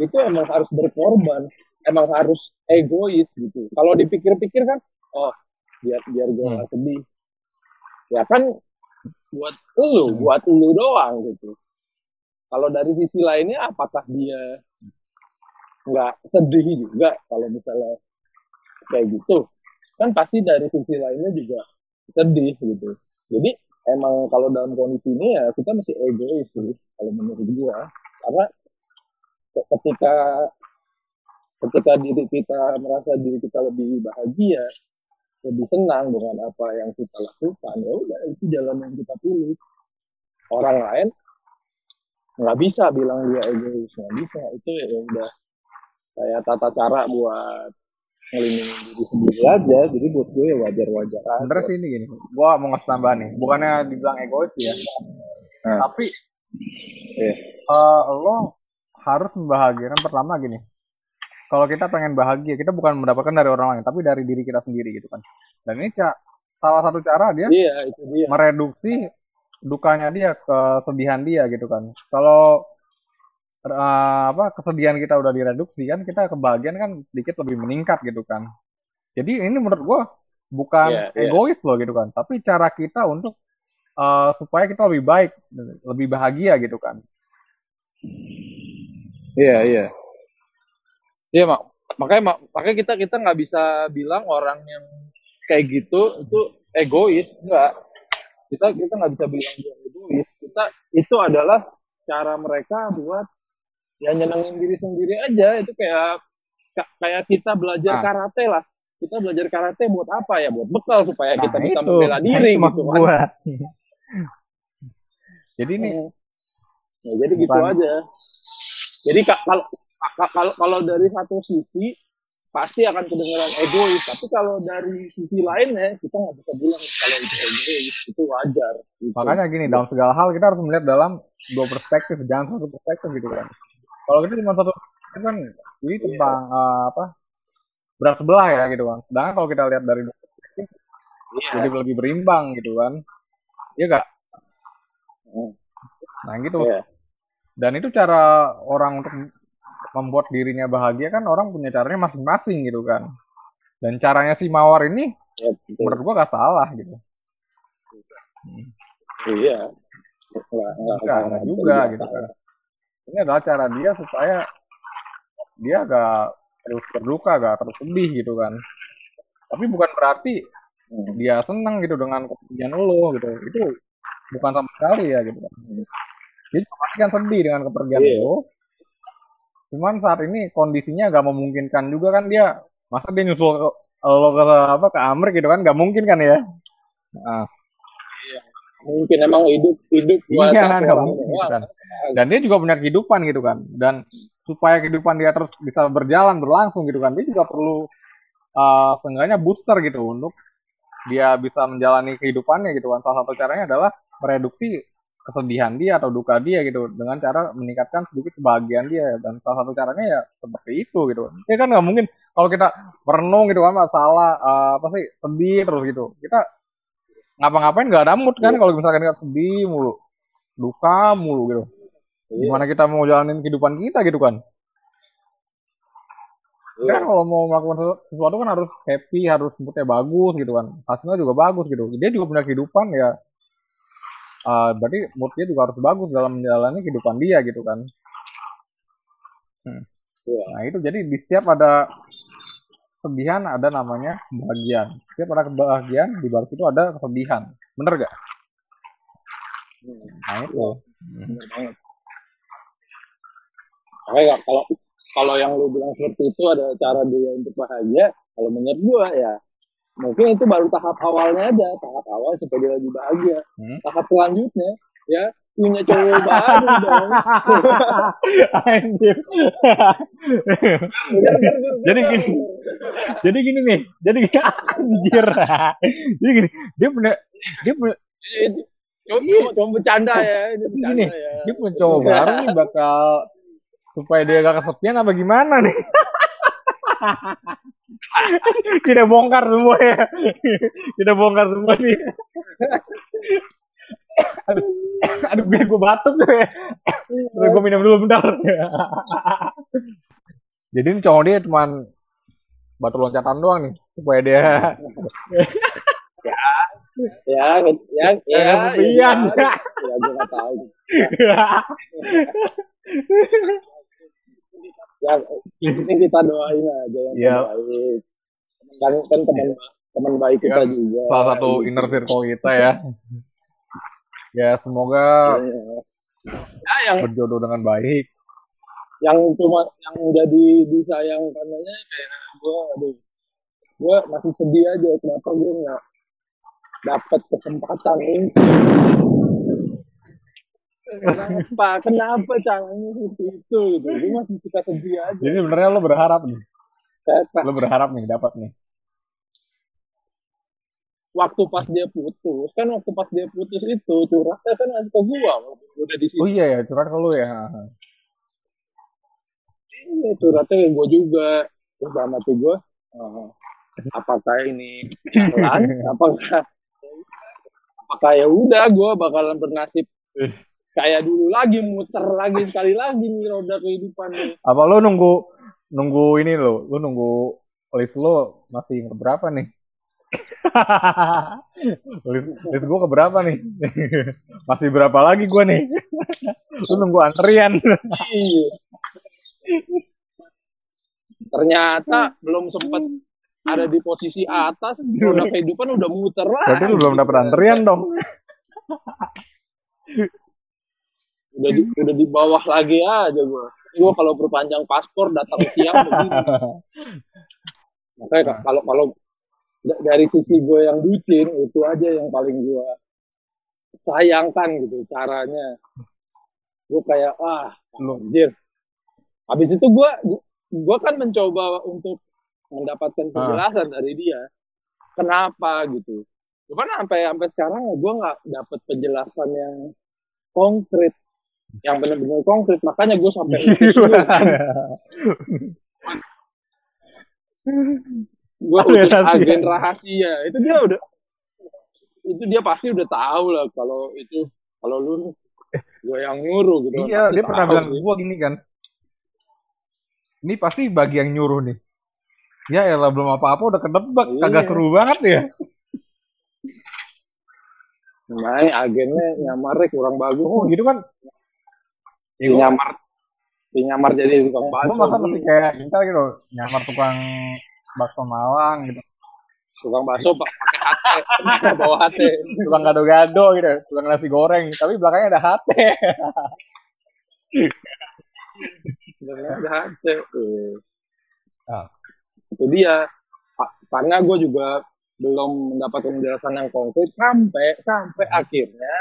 itu emang harus berkorban. Emang harus egois gitu. Kalau dipikir-pikir kan oh biar biar gue hmm. gak sedih ya kan buat lu, hmm. buat lu doang gitu. Kalau dari sisi lainnya, apakah dia nggak sedih juga kalau misalnya kayak gitu? Kan pasti dari sisi lainnya juga sedih gitu. Jadi emang kalau dalam kondisi ini ya kita masih egois sih kalau menurut gua. Karena ketika ketika diri kita merasa diri kita lebih bahagia, lebih senang dengan apa yang kita lakukan. Ya udah itu jalan yang kita pilih. Orang lain nggak bisa bilang dia egois nggak bisa. Itu ya udah kayak tata cara buat ngelindungin diri sendiri aja. Jadi buat gue ya wajar wajar aja. Sih ini gini gue mau ngasih tambahan nih. Bukannya dibilang egois ya nah. tapi yeah. uh, lo harus membahagiakan pertama gini kalau kita pengen bahagia kita bukan mendapatkan dari orang lain tapi dari diri kita sendiri gitu kan dan ini cak salah satu cara dia, iya, itu dia. mereduksi dukanya dia kesedihan dia gitu kan kalau uh, apa kesedihan kita udah direduksi kan kita kebahagiaan kan sedikit lebih meningkat gitu kan jadi ini menurut gua bukan yeah, iya. egois yeah. loh gitu kan tapi cara kita untuk uh, supaya kita lebih baik lebih bahagia gitu kan iya yeah, iya yeah Iya mak, makanya mak, makanya kita kita nggak bisa bilang orang yang kayak gitu itu egois, enggak. Kita kita nggak bisa bilang dia egois. Kita itu adalah cara mereka buat ya nyenengin diri sendiri aja. Itu kayak kayak kita belajar Ah. karate lah. Kita belajar karate buat apa ya? Buat bekal supaya Nah, kita bisa itu. membela Nah, diri maksud gitu kan. gua. *laughs* Jadi ini Ya, jadi gitu aja. Jadi ka- kalau ka- kalau kalau dari satu sisi pasti akan kedengeran egois, tapi kalau dari sisi lainnya kita nggak bisa bilang kalau itu egois, itu wajar. Gitu. makanya gini dalam segala hal kita harus melihat dalam dua perspektif, jangan satu perspektif gitu kan. Kalau kita cuma satu perspektif kan ini tentang eh, apa berat sebelah ya gitu kan. Sedangkan kalau kita lihat dari dua perspektif Iya. jadi lebih berimbang gitu kan. Iya gak? Hmm. Nah gitu. Iya. Dan itu cara orang untuk membuat dirinya bahagia kan orang punya caranya masing-masing gitu kan. Dan caranya si Mawar ini Ya, betul. menurut gua gak salah gitu. Iya. Nggak, bisa juga dibilang gitu kan. Ini adalah cara dia supaya dia agak terus berduka, agak terus sedih gitu kan. Tapi bukan berarti Hmm. dia senang gitu dengan kepergian lo gitu. Itu bukan sama sekali ya gitu kan. Dia pasti kan sedih dengan kepergian Iya. lo. Cuman saat ini kondisinya agak memungkinkan juga kan dia masa dia nyusul ke, lo ke apa ke Amrik gitu kan nggak mungkin kan ya. Nah, Mungkin emang hidup hidup iya kan orang mungkin kan. Dan dia juga punya kehidupan gitu kan. Dan supaya kehidupan dia terus bisa berjalan berlangsung gitu kan, dia juga perlu uh, seenggaknya booster gitu untuk dia bisa menjalani kehidupannya gitu kan. Salah satu caranya adalah mereduksi kesedihan dia atau duka dia gitu dengan cara meningkatkan sedikit kebahagiaan dia. Dan salah satu caranya ya seperti itu gitu. Ya kan nggak mungkin kalau kita merenung gitu kan masalah uh, apa sih sedih terus gitu. Kita ngapa-ngapain nggak ada mood kan kalau misalkan kita sedih mulu duka mulu gitu. Iya. gimana kita mau jalanin kehidupan kita gitu kan? Iya. kan kalau mau melakukan sesu- sesuatu kan harus happy harus moodnya bagus gitu kan. Hasilnya juga bagus gitu. Dia juga punya kehidupan ya uh, berarti moodnya juga harus bagus dalam menjalani kehidupan dia gitu kan Hmm. Iya. nah itu jadi di setiap ada kesedihan ada namanya kebahagiaan setiap ada kebahagiaan di balik itu ada kesedihan bener gak Hmm. nah itu Bener banget. Makanya kalau kalau yang lu bilang seperti itu ada cara dia untuk bahagia, kalau menurut gua ya mungkin itu baru tahap awalnya aja, tahap awal supaya dia lagi bahagia. Hmm. Tahap selanjutnya ya punya cowok baru dong. *laughs* Anjir. Jadi gini, jadi gini nih, jadi gini, anjir. Jadi gini, dia punya dia punya Cuma, cuma, bercanda ya, ini bercanda Gini, ya. dia punya cowok baru nih bakal supaya dia gak kesepian apa gimana nih? *laughs* Kita bongkar semua ya. Kita bongkar semua nih. Aduh, aduh biar gue batuk deh. Gue minum dulu bentar. Jadi ini cowok dia cuman batu loncatan doang nih supaya dia Ya, ya, ya, ya, ya, ya, nggak tahu. Ya, ini kita doain aja yang Iya. terbaik. Kan, kan teman teman baik kita Kan juga. salah satu inner circle kita ya. Ya semoga Iya. Ya, yang berjodoh dengan baik. yang cuma yang jadi disayangkannya kayak gue, aduh, gue masih sedih aja kenapa gue nggak dapat kesempatan ini. Kenapa? Kenapa caranya seperti itu? Gitu. Gue masih suka sedih aja. Jadi sebenarnya lo berharap nih, Kayak lo berharap nih dapat nih. waktu pas dia putus, kan waktu pas dia putus itu curhatnya kan ngasih ke gua, udah di situ. Oh iya ya curhat ke lo ya. Iya, curhatnya ke gua juga. Terus dalam hati gua, eh, apakah ini jalan? *laughs* apakah apakah ya udah gua bakalan bernasib kayak dulu lagi muter lagi sekali lagi nih roda kehidupan nih. Apa lo nunggu nunggu ini lo, lo nunggu list lo masih berapa nih? list, list gue keberapa nih? *laughs* *laughs* masih berapa lagi gue nih? *laughs* lo nunggu antrian. Iya. ternyata belum sempet ada di posisi atas roda kehidupan udah muter lah Berarti lu belum dapet antrian dong. Udah di, udah di bawah lagi aja gua. Gua kalau perpanjang paspor datang siang begini. Makanya ka- kalau kalau da- dari sisi gue yang bucin itu aja yang paling gue sayangkan gitu caranya. Gue kayak ah anjir. Habis itu gue gue kan mencoba untuk mendapatkan penjelasan dari dia kenapa gitu. Cuman sampai sampai sekarang gue nggak dapet penjelasan yang konkret yang benar-benar konkret makanya gue sampai gue utus rahasia. agen rahasia itu dia udah itu dia pasti udah tahu lah kalau itu kalau lu gue yang nyuruh gitu iya, Pasti dia pernah bilang gua gini kan. Ini pasti bagi yang nyuruh nih. Ya elah belum apa-apa udah kedebak, Iya. kagak seru banget ya. Makanya agennya nyamarnya kurang bagus Oh, gitu kan. Ya, nyamar. Ya, nyamar jadi tukang Gua bakso masa masih kayak kita gitu, nyamar tukang bakso Malang gitu. tukang bakso pak pakai hati *laughs* bawa hati Tukang gado-gado gitu, tukang nasi goreng, tapi belakangnya ada hati. ada hati Eh. Ah. itu dia. Karena gue juga belum mendapatkan penjelasan yang konkret sampai sampai akhirnya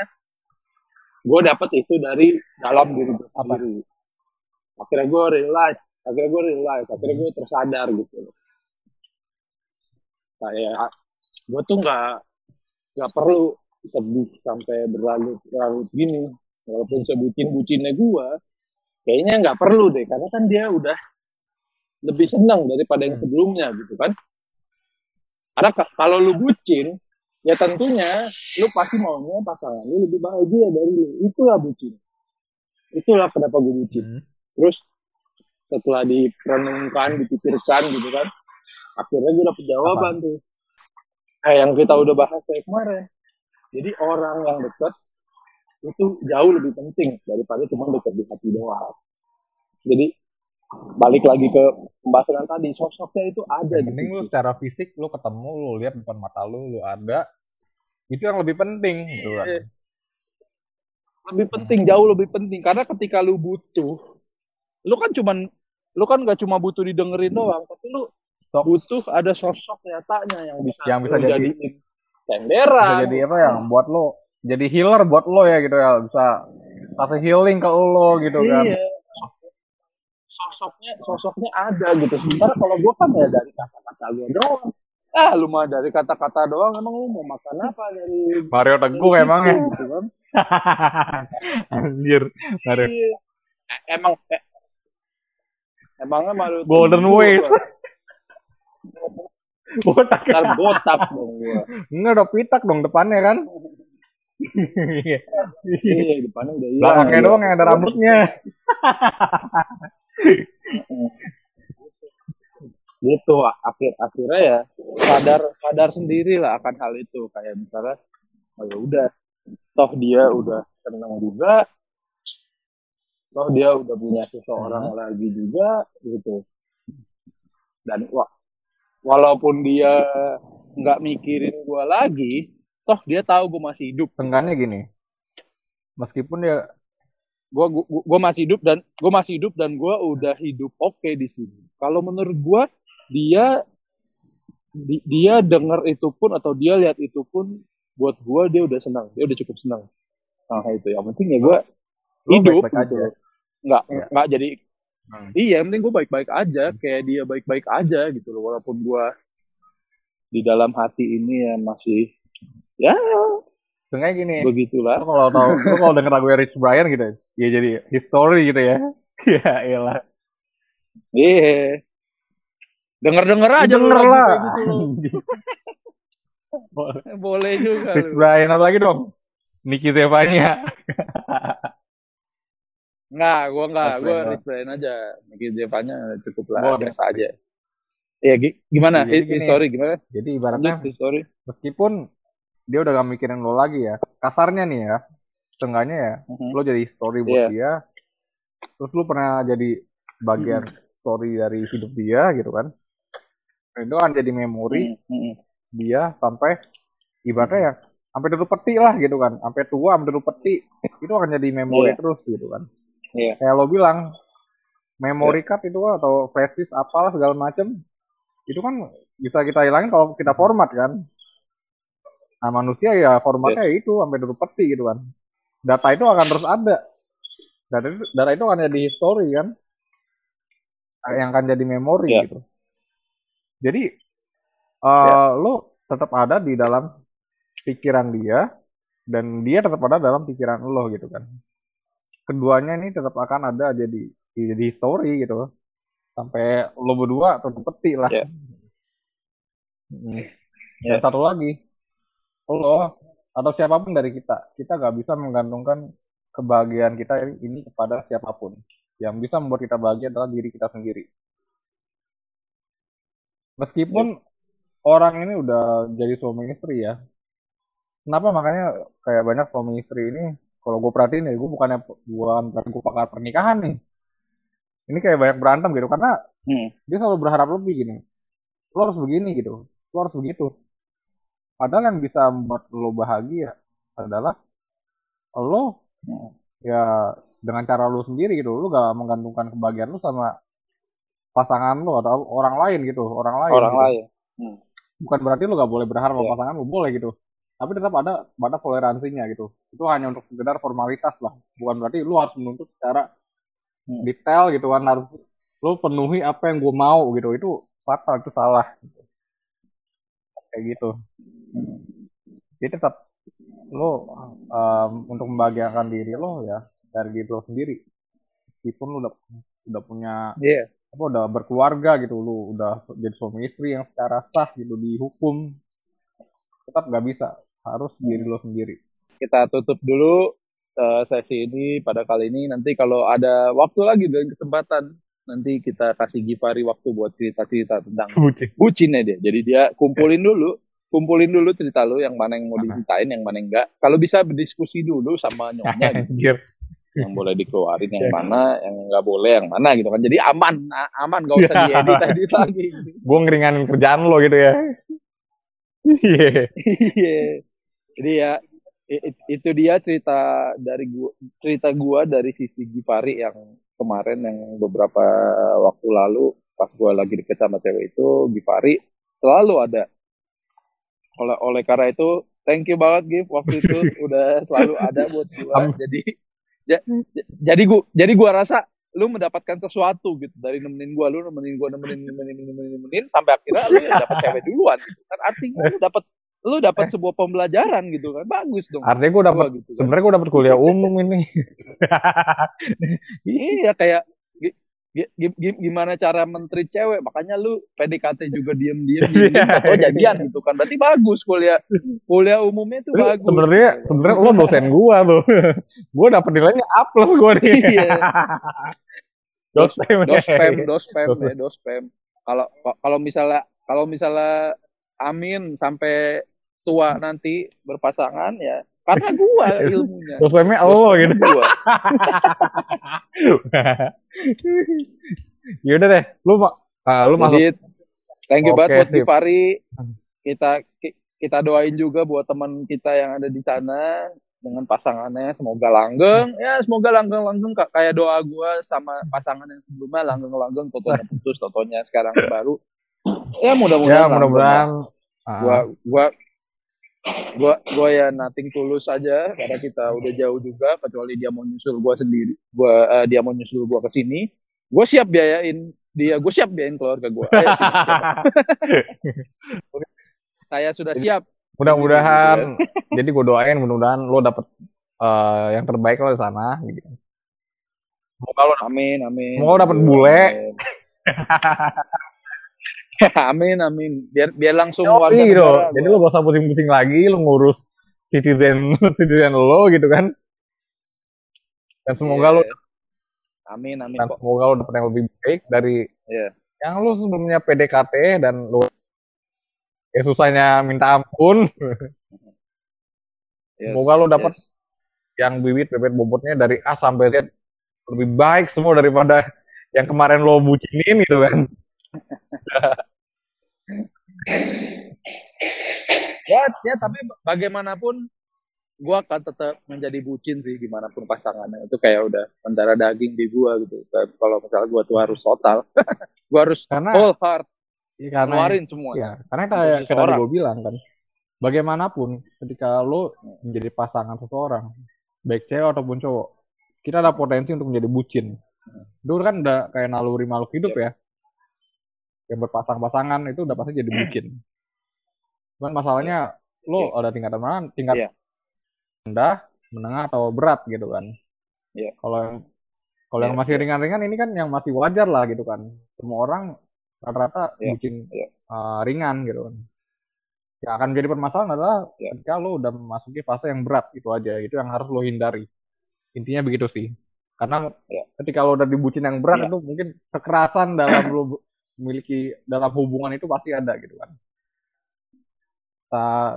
gue dapat itu dari dalam diri gue sendiri. Akhirnya gue realize akhirnya gue realize akhirnya gue tersadar gitu. Kayak gue tuh nggak nggak perlu sedih sampai berlarut-larut gini. Walaupun sebutin bucinnya gue kayaknya nggak perlu deh. Karena kan dia udah lebih senang daripada yang sebelumnya gitu kan. Karena ka- kalau lu bucin ya tentunya lu pasti maunya pasangan lu lebih bahagia dari lu. Itulah bucin. Itulah kenapa gue bucin. Hmm. terus setelah direnungkan dipikirkan gitu kan akhirnya gue dapet jawaban tuh. Eh yang kita udah bahas kayak kemarin. Jadi orang yang dekat itu jauh lebih penting daripada cuma dekat di hati doang. Jadi balik lagi ke pembahasan yang tadi sosoknya itu ada Yang penting lu secara fisik lu ketemu, lu lihat depan mata lu, lu ada. Itu yang lebih penting gitu kan. Iya. lebih penting jauh lebih penting karena ketika lu butuh lu kan cuman lu kan gak cuma butuh didengerin doang tapi lu Sok. butuh ada sosok nyatanya yang bisa Yang bisa jadi- Bisa senderan jadi apa ya buat lo jadi healer buat lo ya gitu ya bisa kasih healing ke lo gitu kan. Iya sosoknya sosoknya ada gitu sementara kalau gua kan ya dari kata-kata gua doang ah lu mah dari kata-kata doang emang lu mau makan apa dari Mario Teguh dari emang ya. gitu kan *laughs* Anjir. Mario. Iya. Eh, emang eh, emangnya Mario Golden Ways. *laughs* Botak. Ntar botak dong gua. Enggak udah pitak dong depannya kan. *laughs* Iya, depannya udah hilang. Belakangnya doang yang ada rambutnya. Gitu, akhir akhirnya ya sadar sadar sendiri lah akan hal itu. Kayak misalnya oh ya udah toh dia udah seneng juga toh dia udah punya seseorang lagi juga gitu. Dan wa walaupun dia nggak mikirin gua lagi toh dia tahu gua masih hidup. Tengahnya gini. Meskipun dia gua, gua gua masih hidup dan gua masih hidup dan gua udah hidup oke di sini. Kalau menurut gua dia di- dia dengar itu pun atau dia lihat itu pun buat gua dia udah senang, dia udah cukup senang. Nah, itu yang penting ya gua Lu hidup baik-baik gitu. aja. Nggak Iya. nggak jadi Hmm. iya, yang penting gua baik-baik aja kayak dia baik-baik aja gitu loh walaupun gua di dalam hati ini ya masih ya Tengahnya gini. begitulah. Kalau tahu, kalau denger lagu Rich Brian gitu, ya jadi history gitu ya. *laughs* Ya elah. Iya. Denger-denger aja Denger lah. gitu *laughs* loh. *laughs* Boleh juga. Rich lu. Brian apa lagi dong? Nicky Zevanya. Enggak, gua enggak, Brian. Rich Brian aja. Nicky Zevanya cukup lah, Gua biasa aja. Iya, gi- gimana? Jadi gini. History gimana? Jadi ibaratnya history. meskipun dia udah gak mikirin lo lagi ya, kasarnya nih ya, setengahnya ya, Mhm. lo jadi story buat Iya. dia, terus lo pernah jadi bagian story dari hidup dia gitu kan Dan itu akan jadi memori Hmm, hmm, dia sampai ibaratnya ya sampai dulu peti lah gitu kan sampai tua sampai dulu peti itu akan jadi memori Iya. terus gitu kan Iya. kayak lo bilang memory card itu kan, atau flash disk apalah segala macem itu kan bisa kita hilangin kalau kita format kan nah manusia ya formatnya ya itu sampai dulu peti gitu kan. Data itu akan terus ada. Data itu, data itu akan jadi history kan. Yang akan jadi memori Iya. gitu. Jadi eh lo tetap ada di dalam pikiran dia dan dia tetap ada dalam pikiran lo gitu kan. Keduanya ini tetap akan ada jadi jadi story gitu. Sampai lo berdua tetap peti lah. Iya. Hmm. Iya. satu lagi lo atau siapa pun dari kita. Kita nggak bisa menggantungkan kebahagiaan kita ini kepada siapa pun. Yang bisa membuat kita bahagia adalah diri kita sendiri. Meskipun orang ini udah jadi suami istri ya. Kenapa makanya kayak banyak suami istri ini kalau gue perhatiin ya gue bukannya bukan bukan gue pakar pernikahan nih. Ini kayak banyak berantem gitu karena hmm. dia selalu berharap lebih gini. Lo harus begini gitu. Lo harus begitu padahal yang bisa membuat lo bahagia adalah lo Hmm. ya dengan cara lo sendiri gitu lo gak menggantungkan kebahagiaan lo sama pasangan lo atau orang lain gitu orang lain orang gitu. lain bukan berarti lo gak boleh berharap sama Iya. pasangan lo boleh gitu tapi tetap ada ada toleransinya gitu itu hanya untuk sekedar formalitas lah bukan berarti lo harus menuntut secara Hmm. detail gitu kan harus lo penuhi apa yang gue mau gitu itu fatal itu salah gitu. Kayak gitu. Jadi tetap lo um, untuk membahagiakan diri lo ya dari diri lo sendiri. Meskipun lo udah udah punya Iya. apa udah berkeluarga gitu lo udah jadi suami istri yang secara sah gitu dihukum tetap nggak bisa. Harus diri lo sendiri. Kita tutup dulu eh, sesi ini pada kali ini. Nanti kalau ada waktu lagi dan kesempatan nanti kita kasih Gifari waktu buat cerita-cerita tentang bucin bucinnya dia jadi dia kumpulin dulu kumpulin dulu cerita lu yang mana yang mau diceritain yang mana yang enggak kalau bisa berdiskusi dulu sama nyonya *laughs* gitu. yang boleh dikeluarin yang Ya. mana yang nggak boleh yang mana gitu kan jadi aman aman gak usah *laughs* Ya. diedit edit lagi gue ngeringanin kerjaan lo gitu ya Iya. Iya. Jadi ya i- i- itu dia cerita dari gua cerita gua dari sisi Gipari yang kemarin yang beberapa waktu lalu pas gua lagi deket sama cewek itu Gipari selalu ada. Oleh oleh karena itu thank you banget Gif waktu itu *laughs* udah selalu ada buat. Am- Jadi ja- ja- jadi gua jadi gua rasa lu mendapatkan sesuatu gitu dari nemenin gua lu nemenin gua nemenin nemenin nemenin, nemenin sampai akhirnya lu yang dapat cewek duluan gitu kan artinya lu dapat lu dapat sebuah pembelajaran gitu kan bagus dong. Artinya gue dapat Gua gitu kan. sebenarnya gue dapat kuliah umum ini. *laughs* Iya. Kayak gi- gi- gimana cara menteri cewek makanya lu PDKT juga diem diem Iya. oh jadian gitu kan berarti bagus kuliah. Kuliah umumnya itu bagus. sebenarnya sebenarnya lo dosen gue tuh. *laughs* Gue dapat nilainya A plus gue nih. Iya. dospem *laughs* dos spam dos spam Dos- ya dos spam kalau kalau misalnya kalau misalnya Amin sampai tua nanti berpasangan ya. Karena gua *laughs* ilmunya. Dospemnya Dos lo spam gitu. gua. *laughs* yaudah deh lu ma- ah, lu masuk. Jadi thank you Oke, banget buat. Gifari. Kita ki- kita doain juga buat teman kita yang ada di sana dengan pasangannya. Semoga langgeng. Ya semoga langgeng langgeng Kak. kayak doa gua sama pasangan yang sebelumnya langgeng langgeng totonya putus totonya sekarang baru ya mudah-mudahan ya mudah-mudahan. ah, gua gua gua gua ya nothing tulus aja karena kita udah jauh juga kecuali dia mau nyusul gua sendiri gua eh, dia mau nyusul gua ke sini. Gua siap biayain dia gua siap biayain keluarga gua. Ayo, sini, siap. *laughs* saya sudah siap. mudah-mudahan. *laughs* Jadi gue doain mudah-mudahan lo dapet eh, yang terbaik lo di sana gitu. semoga lo amin amin. Semoga dapet bule. *laughs* *laughs* amin amin biar biar langsung Yoi, warga negara Jadi lo gak usah pusing-pusing lagi, lo ngurus citizen *laughs* citizen lo gitu kan. Dan semoga lo Iya. amin amin dan kok semoga lo dapet yang lebih baik dari Iya. yang lo sebelumnya PDKT dan lo ya susahnya minta ampun *laughs* Yes, Semoga lo dapet yes. yang bibit bebet bobotnya dari A sampai Z lebih baik semua daripada yang kemarin lo bucinin gitu kan ya ya tapi bagaimanapun gue akan tetap menjadi bucin sih gimana pun pasangannya. Itu kayak udah mendarah daging di gue gitu. Kalau misalnya gue tuh harus total *laughs* gue harus karena full heart ya, karena keluarin semua. ya karena kayak tadi gue bilang kan bagaimanapun ketika lo menjadi pasangan seseorang baik cewek ataupun cowok kita ada potensi untuk menjadi bucin. Dulu kan udah kayak naluri makhluk hidup yep. ya yang berpasang-pasangan itu udah pasti jadi bucin cuman masalahnya lo yeah. ada tingkatan mana tingkat yeah rendah, menengah atau berat gitu kan. Yeah. Kalau yang kalau yeah, yang masih ringan-ringan ini kan yang masih wajar lah gitu kan. Semua orang rata-rata yeah. bikin yeah. Uh, ringan gitu kan. Yang akan menjadi permasalahan adalah yeah. ketika lo udah memasuki fase yang berat itu aja. Itu yang harus lo hindari. Intinya begitu sih. Karena yeah. ketika lo udah dibucin yang berat yeah. itu mungkin kekerasan dalam *clears throat* lo memiliki dalam hubungan itu pasti ada gitu kan.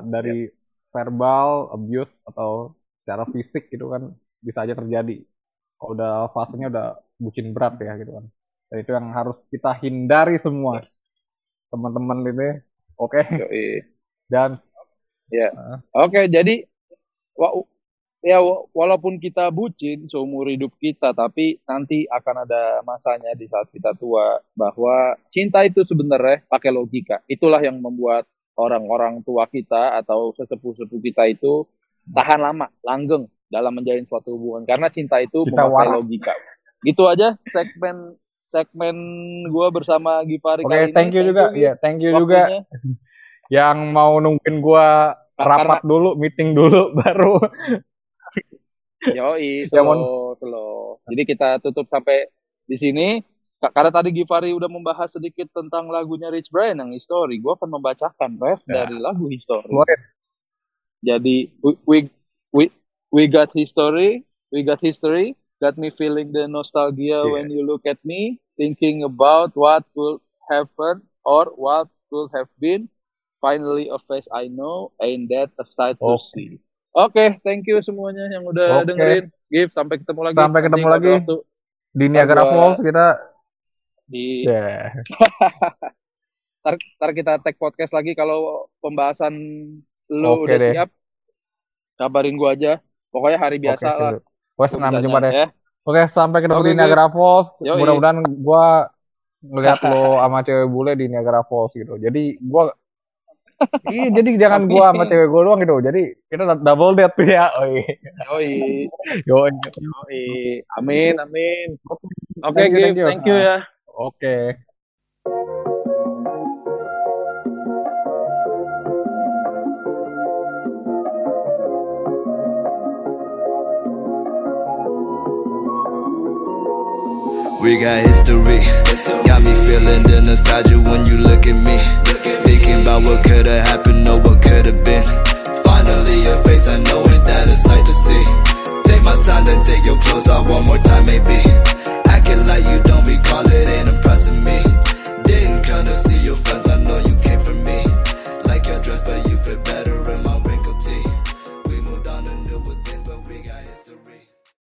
Dari yeah verbal abuse atau secara fisik gitu kan bisa aja terjadi. Kalau udah fasenya udah bucin berat ya gitu kan. Dan itu yang harus kita hindari semua. Teman-teman ini oke. Okay? dan ya. Uh, oke okay, jadi ya walaupun kita bucin seumur hidup kita tapi nanti akan ada masanya di saat kita tua bahwa cinta itu sebenarnya pakai logika itulah yang membuat orang-orang tua kita atau sesepuh-sepuh kita itu tahan lama, langgeng dalam menjalin suatu hubungan karena cinta itu kita memakai waras. logika. Gitu aja segmen segmen gue bersama Gipari Oke, okay, thank you juga. Iya, thank you juga. *laughs* Yang mau nungguin gue rapat karena, dulu, meeting dulu *laughs* baru. Yoi, *laughs* slow, slow. Jadi kita tutup sampai di sini. Karena tadi Givari udah membahas sedikit tentang lagunya Rich Brian yang History, gue akan membacakan ref ya. dari lagu History. Boleh. Jadi we, we we got history, we got history, got me feeling the nostalgia yeah. when you look at me, thinking about what will happen or what will have been. Finally a face I know, ain't that a sight to see. Oke, okay, thank you semuanya yang udah okay. dengerin. Give, sampai ketemu lagi. Sampai ketemu lagi. Di Niagara Falls kita di *laughs* yeah. tar, tar kita tag podcast lagi kalau pembahasan lu okay udah deh. siap kabarin gua aja pokoknya hari biasa okay, lah Wes senang jumpa deh ya. Oke, sampai ketemu okay, di Niagara Falls. Mudah-mudahan gua ngeliat *laughs* lo sama cewek bule di Niagara Falls gitu. Jadi gua Iya, jadi jangan gua sama cewek gua doang gitu. Jadi kita double date tuh ya. Oi. Yoi. Yoi. Yoi. Amin, amin. Oke, okay, thank, thank you, thank you ya. Oke. We got history. Got me feeling the nostalgia when you look at me. about what could've happened, no what could've been. Finally your face, I know ain't that a sight to see. Take my time, then take your clothes off one more time, maybe. Acting like you don't recall it, ain't impressing me.